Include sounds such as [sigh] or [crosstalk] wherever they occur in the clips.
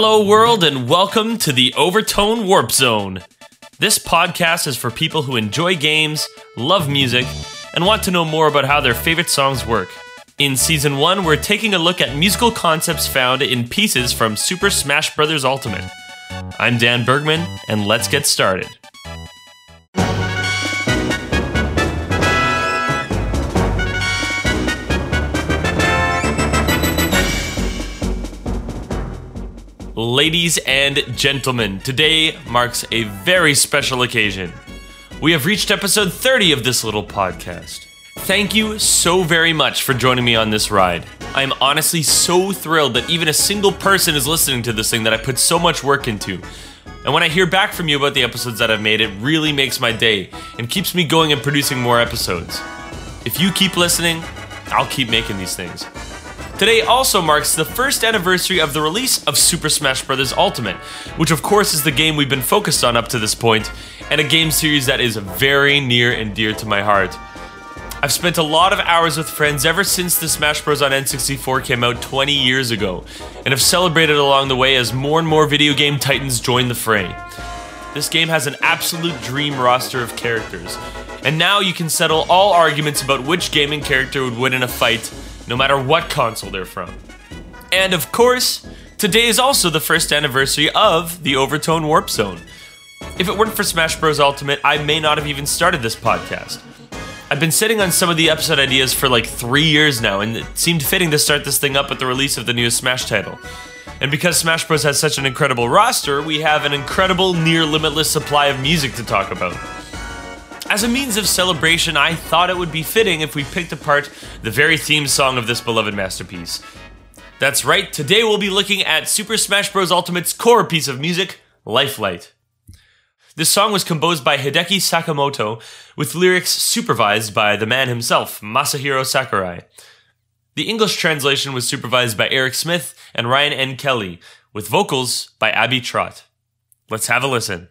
Hello, world, and welcome to the Overtone Warp Zone. This podcast is for people who enjoy games, love music, and want to know more about how their favorite songs work. In season 1, we're taking a look at musical concepts found in pieces from Super Smash Bros. Ultimate. I'm Dan Bergman, and let's get started. Ladies and gentlemen, today marks a very special occasion. We have reached episode 30 of this little podcast. Thank you so very much for joining me on this ride. I am honestly so thrilled that even a single person is listening to this thing that I put so much work into. And when I hear back from you about the episodes that I've made, it really makes my day and keeps me going and producing more episodes. If you keep listening, I'll keep making these things. Today also marks the first anniversary of the release of Super Smash Bros. Ultimate, which of course is the game we've been focused on up to this point, and a game series that is very near and dear to my heart. I've spent a lot of hours with friends ever since the Smash Bros. on N64 came out 20 years ago, and have celebrated along the way as more and more video game titans join the fray. This game has an absolute dream roster of characters, and now you can settle all arguments about which gaming character would win in a fight no matter what console they're from. And of course, today is also the first anniversary of the Overtone Warp Zone. If it weren't for Smash Bros. Ultimate, I may not have even started this podcast. I've been sitting on some of the episode ideas for like three years now, and it seemed fitting to start this thing up with the release of the newest Smash title. And because Smash Bros. has such an incredible roster, we have an incredible, near limitless supply of music to talk about. As a means of celebration, I thought it would be fitting if we picked apart the very theme song of this beloved masterpiece. That's right, today we'll be looking at Super Smash Bros. Ultimate's core piece of music, Lifelight. This song was composed by Hideki Sakamoto, with lyrics supervised by the man himself, Masahiro Sakurai. The English translation was supervised by Eric Smith and Ryan N. Kelly, with vocals by Abby Trott. Let's have a listen.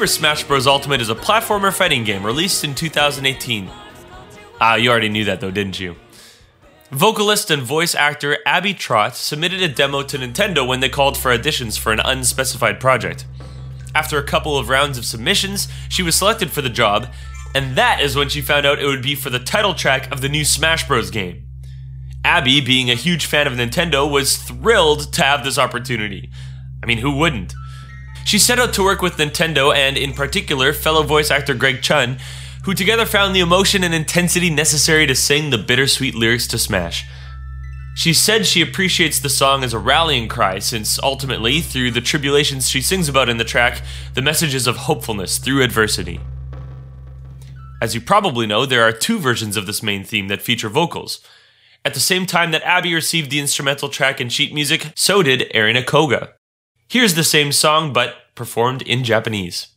Super Smash Bros. Ultimate is a platformer fighting game released in 2018. Ah, you already knew that though, didn't you? Vocalist and voice actor Abby Trott submitted a demo to Nintendo when they called for auditions for an unspecified project. After a couple of rounds of submissions, she was selected for the job, and that is when she found out it would be for the title track of the new Smash Bros. game. Abby, being a huge fan of Nintendo, was thrilled to have this opportunity. I mean, who wouldn't? She set out to work with Nintendo and, in particular, fellow voice actor Greg Chun, who together found the emotion and intensity necessary to sing the bittersweet lyrics to Smash. She said she appreciates the song as a rallying cry since ultimately, through the tribulations she sings about in the track, the message is of hopefulness through adversity. As you probably know, there are two versions of this main theme that feature vocals. At the same time that Abby received the instrumental track and sheet music, so did Erina Koga. Here's the same song, but performed in Japanese.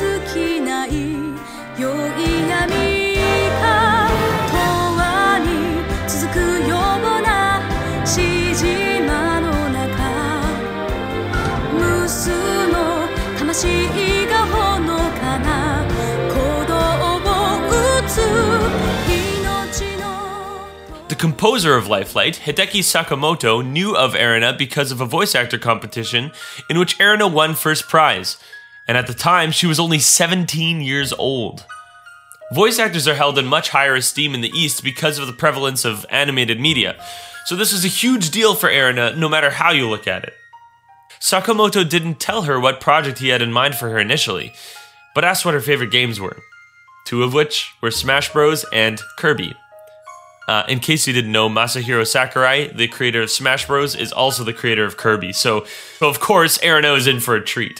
をかつきない良い闇か永遠に続くようなしじまの中無数の魂がほのかな鼓動を打つ命の The composer of Lifelight, Hideki Sakamoto, knew of Erina because of a voice actor competition in which Erina won first prize. And at the time, she was only 17 years old. Voice actors are held in much higher esteem in the East because of the prevalence of animated media. So this was a huge deal for Erina, no matter how you look at it. Sakamoto didn't tell her what project he had in mind for her initially, but asked what her favorite games were. Two of which were Smash Bros. and Kirby. Uh, in case you didn't know, Masahiro Sakurai, the creator of Smash Bros., is also the creator of Kirby. So, so of course, Erina is in for a treat.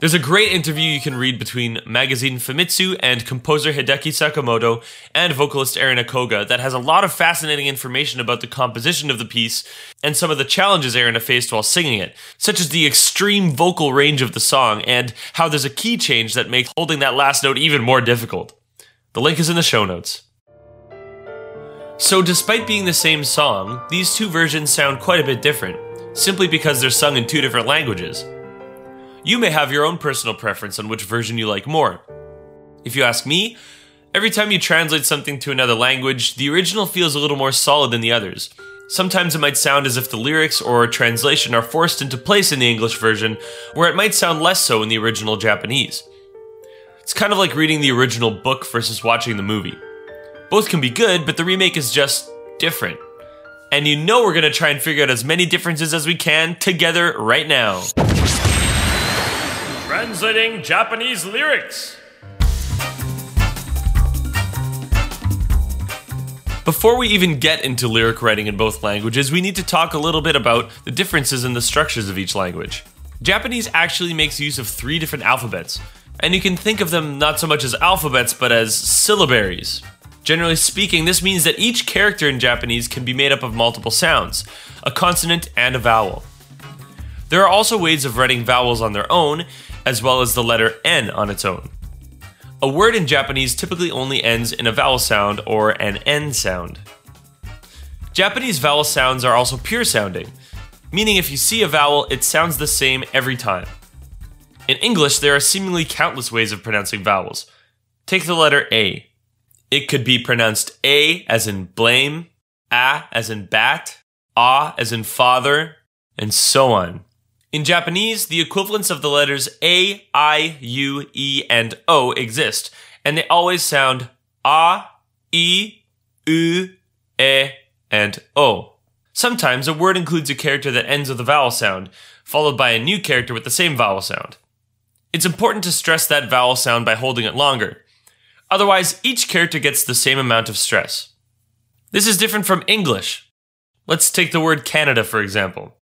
There's a great interview you can read between magazine Famitsu and composer Hideki Sakamoto and vocalist Erina Koga that has a lot of fascinating information about the composition of the piece and some of the challenges Erina faced while singing it, such as the extreme vocal range of the song and how there's a key change that makes holding that last note even more difficult. The link is in the show notes. So, despite being the same song, these two versions sound quite a bit different, simply because they're sung in two different languages. You may have your own personal preference on which version you like more. If you ask me, every time you translate something to another language, the original feels a little more solid than the others. Sometimes it might sound as if the lyrics or translation are forced into place in the English version, where it might sound less so in the original Japanese. It's kind of like reading the original book versus watching the movie. Both can be good, but the remake is just different. And you know we're gonna try and figure out as many differences as we can together right now. Translating Japanese lyrics. Before we even get into lyric writing in both languages, we need to talk a little bit about the differences in the structures of each language. Japanese actually makes use of three different alphabets, and you can think of them not so much as alphabets but as syllabaries. Generally speaking, this means that each character in Japanese can be made up of multiple sounds, a consonant and a vowel. There are also ways of writing vowels on their own, as well as the letter N on its own. A word in Japanese typically only ends in a vowel sound or an N sound. Japanese vowel sounds are also pure sounding, meaning if you see a vowel, it sounds the same every time. In English, there are seemingly countless ways of pronouncing vowels. Take the letter A. It could be pronounced A as in blame, A as in bat, A as in father, and so on. In Japanese, the equivalents of the letters A, I, U, E, and O exist, and they always sound A, I, U, E, and O. Sometimes a word includes a character that ends with a vowel sound, followed by a new character with the same vowel sound. It's important to stress that vowel sound by holding it longer. Otherwise, each character gets the same amount of stress. This is different from English. Let's take the word Canada, for example.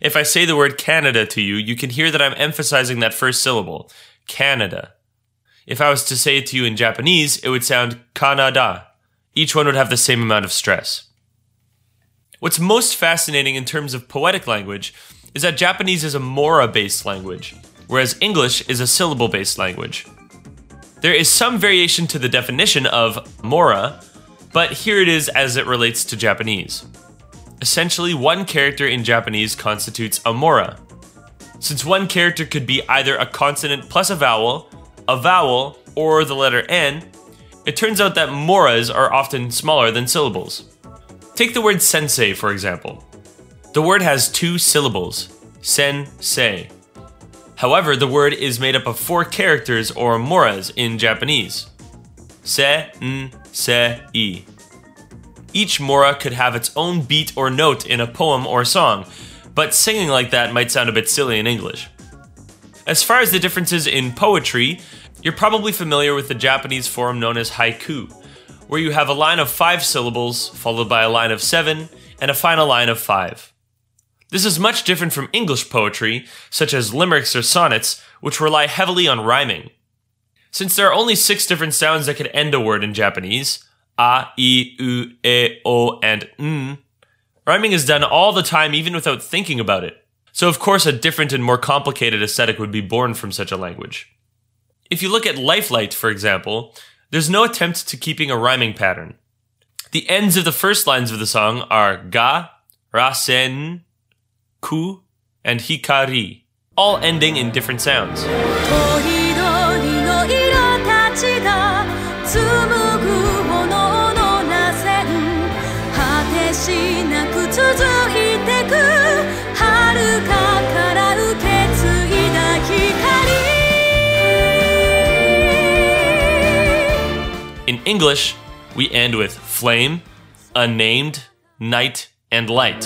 If I say the word Canada to you, you can hear that I'm emphasizing that first syllable, Canada. If I was to say it to you in Japanese, it would sound Kanada. Each one would have the same amount of stress. What's most fascinating in terms of poetic language is that Japanese is a mora based language, whereas English is a syllable based language. There is some variation to the definition of mora, but here it is as it relates to Japanese. Essentially, one character in Japanese constitutes a mora. Since one character could be either a consonant plus a vowel, a vowel, or the letter N, it turns out that moras are often smaller than syllables. Take the word sensei, for example. The word has two syllables, sen-sei. However, the word is made up of four characters or moras in Japanese. Se, n, se, i. each mora could have its own beat or note in a poem or song, but singing like that might sound a bit silly in English. As far as the differences in poetry, you're probably familiar with the Japanese form known as haiku, where you have a line of five syllables followed by a line of seven and a final line of five. This is much different from English poetry, such as limericks or sonnets, which rely heavily on rhyming. Since there are only six different sounds that could end a word in Japanese a, i, u, e, o, and n rhyming is done all the time even without thinking about it. So, of course, a different and more complicated aesthetic would be born from such a language. If you look at Lifelight, for example, there's no attempt to keeping a rhyming pattern. The ends of the first lines of the song are ga, rasen, ku, and hikari, all ending in different sounds. English, we end with flame, unnamed, night, and light.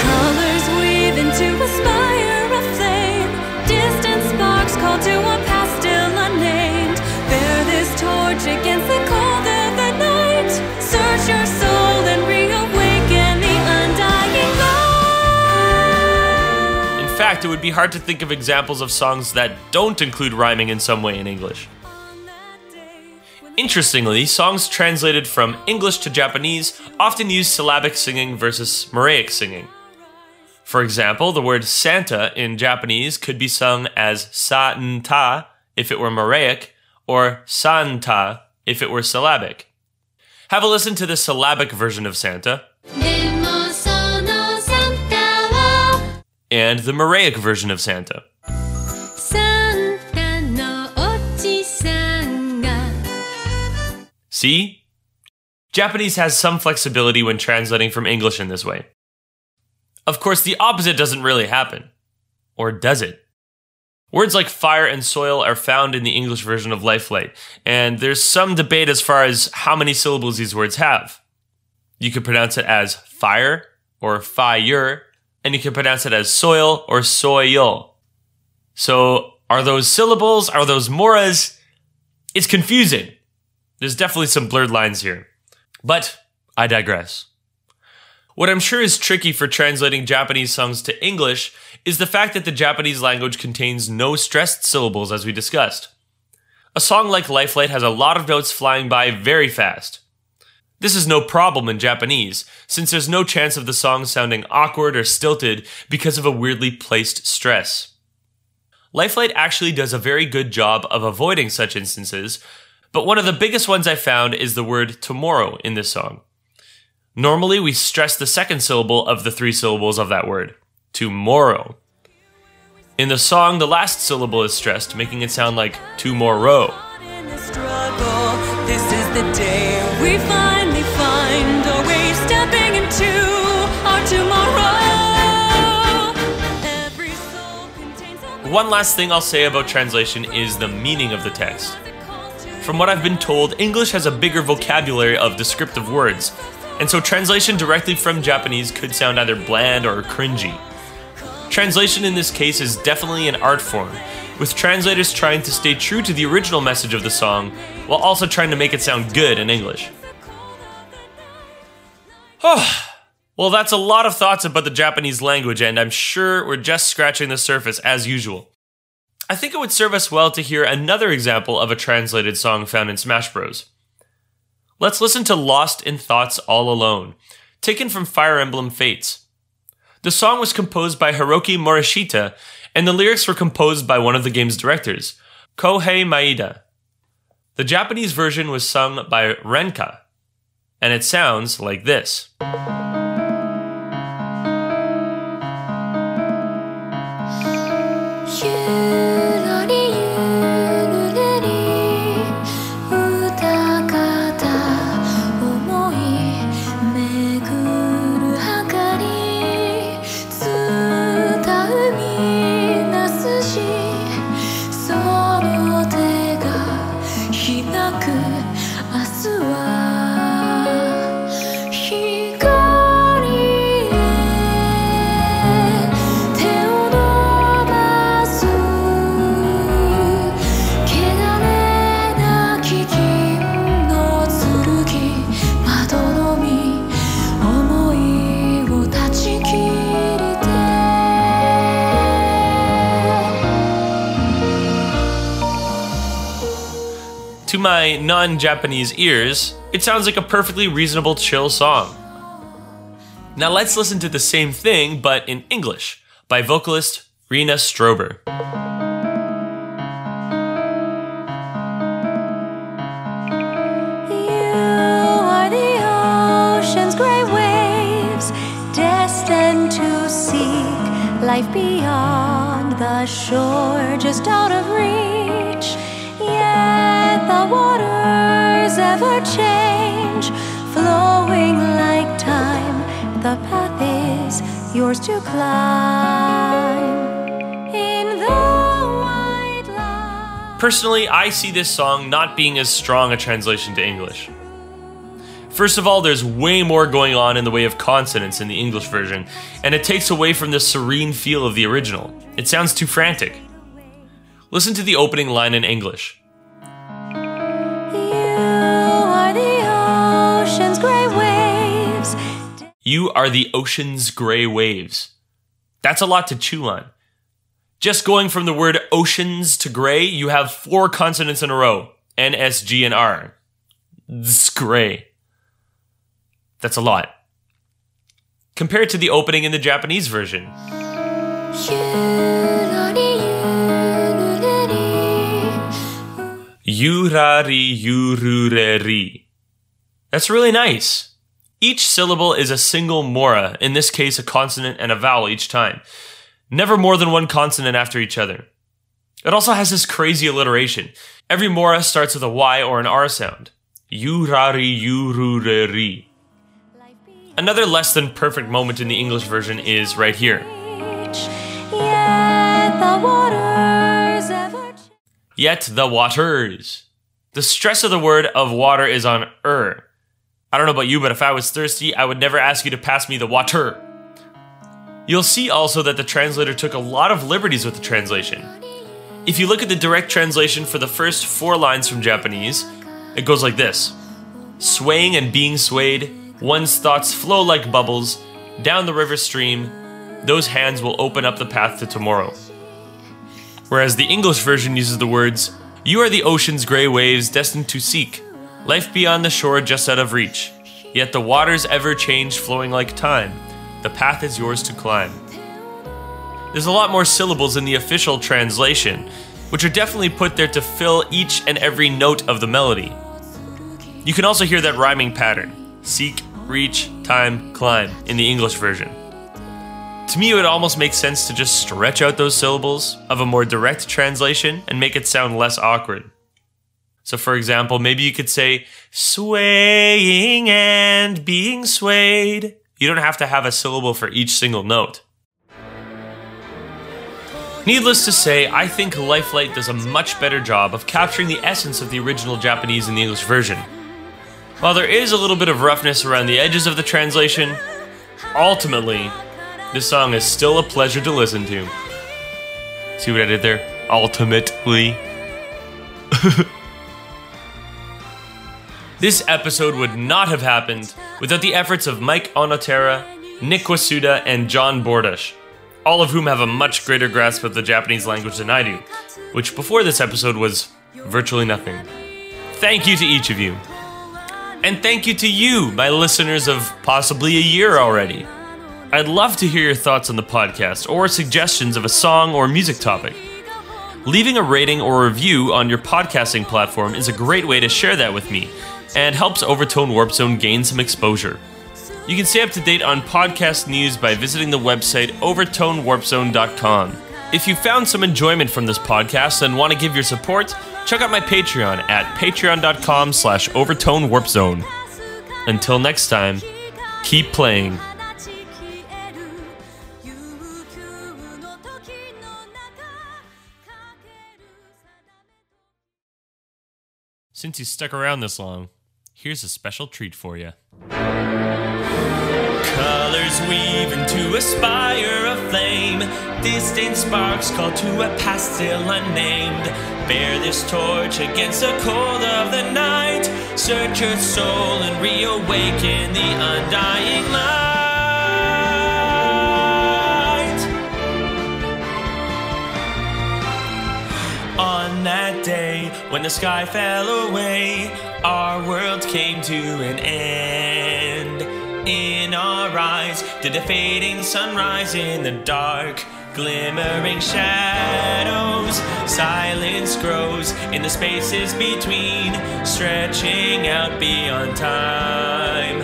Colors weave into a spire of flame. Distant sparks call to a past still unnamed. Bear this torch against the cold of the night. Search your soul and reawaken the undying light. In fact, it would be hard to think of examples of songs that don't include rhyming in some way in English. Interestingly, songs translated from English to Japanese often use syllabic singing versus Moraic singing. For example, the word Santa in Japanese could be sung as Sa-n-ta if it were Moraic, or Santa if it were syllabic. Have a listen to the syllabic version of Santa. And the Moraic version of Santa. See? Japanese has some flexibility when translating from English in this way. Of course, the opposite doesn't really happen. Or does it? Words like fire and soil are found in the English version of Lifelight, and there's some debate as far as how many syllables these words have. You could pronounce it as fire or fire, and you can pronounce it as soil or soil. So, are those syllables? Are those moras? It's confusing. There's definitely some blurred lines here. But I digress. What I'm sure is tricky for translating Japanese songs to English is the fact that the Japanese language contains no stressed syllables, as we discussed. A song like Lifelight has a lot of notes flying by very fast. This is no problem in Japanese, since there's no chance of the song sounding awkward or stilted because of a weirdly placed stress. Lifelight actually does a very good job of avoiding such instances, but one of the biggest ones I found is the word tomorrow in this song. Normally, we stress the second syllable of the three syllables of that word tomorrow. In the song, the last syllable is stressed, making it sound like tomorrow. This is the day we finally find a way stepping into our tomorrow. Every soul contains a One last thing I'll say about translation is the meaning of the text. From what I've been told, English has a bigger vocabulary of descriptive words, and so translation directly from Japanese could sound either bland or cringy. Translation in this case is definitely an art form, with translators trying to stay true to the original message of the song while also trying to make it sound good in English. well, that's a lot of thoughts about the Japanese language, and I'm sure we're just scratching the surface as usual. I think it would serve us well to hear another example of a translated song found in Smash Bros. Let's listen to Lost in Thoughts All Alone, taken from Fire Emblem Fates. The song was composed by Hiroki Morishita, and the lyrics were composed by one of the game's directors, Kohei Maeda. The Japanese version was sung by Renka, and it sounds like this. My non Japanese ears, it sounds like a perfectly reasonable chill song. Now let's listen to the same thing, but in English, by vocalist Rena Strober. Life beyond the shore, just out of reach. Yet the waters ever change, flowing like time. The path is yours to climb. Personally, I see this song not being as strong a translation to English. First of all, there's way more going on in the way of consonants in the English version, and it takes away from the serene feel of the original. It sounds too frantic. Listen to the opening line in English. You are the ocean's gray waves. That's a lot to chew on. Just going from the word oceans to gray, you have four consonants in a row N, S, G, and R. It's gray. That's a lot. Compared to the opening in the Japanese version. Yurari yurureri. That's really nice. Each syllable is a single mora, in this case a consonant and a vowel each time. Never more than one consonant after each other. It also has this crazy alliteration. Every mora starts with a Y or an R sound. Yurari yurureri. Another less than perfect moment in the English version is right here. Yet the waters. The stress of the word of water is on er. I don't know about you, but if I was thirsty, I would never ask you to pass me the water. You'll see also that the translator took a lot of liberties with the translation. If you look at the direct translation for the first four lines from Japanese, it goes like this Swaying and being swayed, one's thoughts flow like bubbles, down the river stream, those hands will open up the path to tomorrow. Whereas the English version uses the words, You are the ocean's gray waves destined to seek, life beyond the shore just out of reach. Yet the waters ever change, flowing like time. The path is yours to climb. There's a lot more syllables in the official translation, which are definitely put there to fill each and every note of the melody. You can also hear that rhyming pattern seek, reach, time, climb in the English version. To me, it would almost make sense to just stretch out those syllables of a more direct translation and make it sound less awkward. So, for example, maybe you could say swaying and being swayed. You don't have to have a syllable for each single note. Needless to say, I think Lifelight does a much better job of capturing the essence of the original Japanese and the English version. While there is a little bit of roughness around the edges of the translation, ultimately, this song is still a pleasure to listen to. See what I did there? Ultimately. [laughs] this episode would not have happened without the efforts of Mike Onotera, Nick Wasuda, and John Bordash, all of whom have a much greater grasp of the Japanese language than I do, which before this episode was virtually nothing. Thank you to each of you. And thank you to you, my listeners of possibly a year already. I'd love to hear your thoughts on the podcast or suggestions of a song or music topic. Leaving a rating or review on your podcasting platform is a great way to share that with me and helps Overtone Warp Zone gain some exposure. You can stay up to date on podcast news by visiting the website overtonewarpzone.com. If you found some enjoyment from this podcast and want to give your support, check out my Patreon at patreon.com slash overtonewarpzone. Until next time, keep playing. Since you stuck around this long, here's a special treat for you. Colors weave into a spire of flame. Distant sparks call to a past still unnamed. Bear this torch against the cold of the night. Search your soul and reawaken the undying light. On that day when the sky fell away, our world came to an end. In our eyes did a fading sunrise in the dark, glimmering shadows. Silence grows in the spaces between, stretching out beyond time.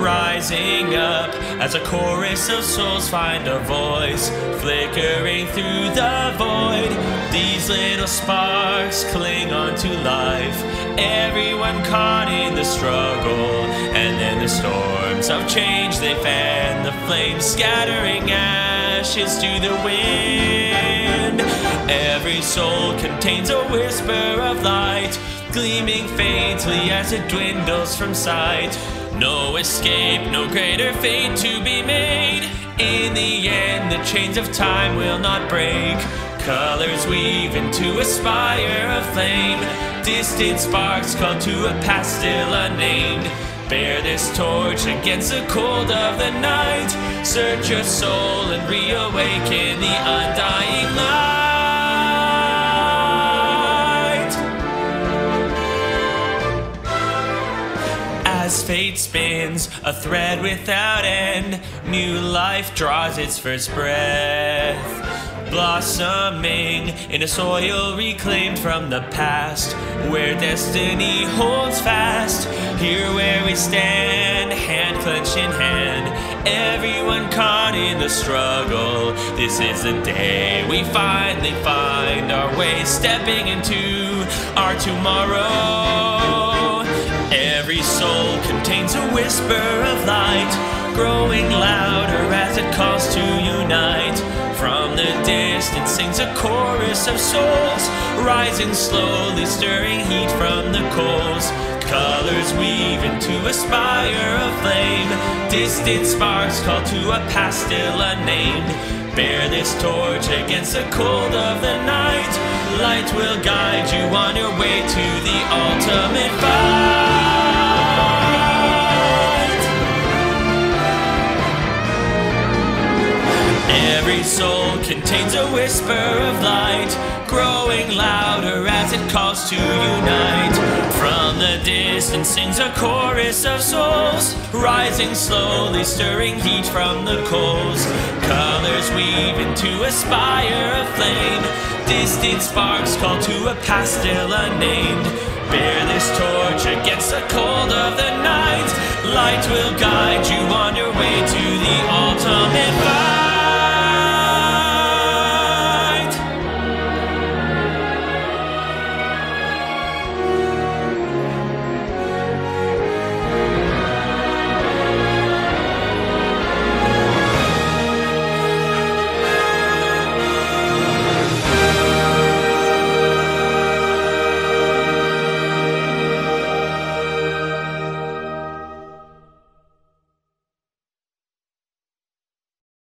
Rising up as a chorus of souls find a voice, flickering through the void. These little sparks cling on to life. Everyone caught in the struggle, and then the storms of change they fan the flames, scattering ashes to the wind. Every soul contains a whisper of light, gleaming faintly as it dwindles from sight. No escape, no greater fate to be made. In the end, the chains of time will not break. Colors weave into a spire of flame. Distant sparks call to a past still unnamed. Bear this torch against the cold of the night. Search your soul and reawaken the undying light. As fate spins a thread without end, new life draws its first breath. Blossoming in a soil reclaimed from the past, where destiny holds fast. Here where we stand, hand clenched in hand, everyone caught in the struggle. This is the day we finally find our way, stepping into our tomorrow. Every soul contains a whisper of light, growing louder as it calls to unite. Sings a chorus of souls, rising slowly, stirring heat from the coals. Colors weave into a spire of flame. Distant sparks call to a past still unnamed. Bear this torch against the cold of the night. Light will guide you on your way to the ultimate fight. Every soul contains a whisper of light, growing louder as it calls to unite. From the distance sings a chorus of souls, rising slowly, stirring heat from the coals. Colors weave into a spire of flame. Distant sparks call to a past still unnamed. Bear this torch against the cold of the night. Light will guide you on your way to the ultimate fight.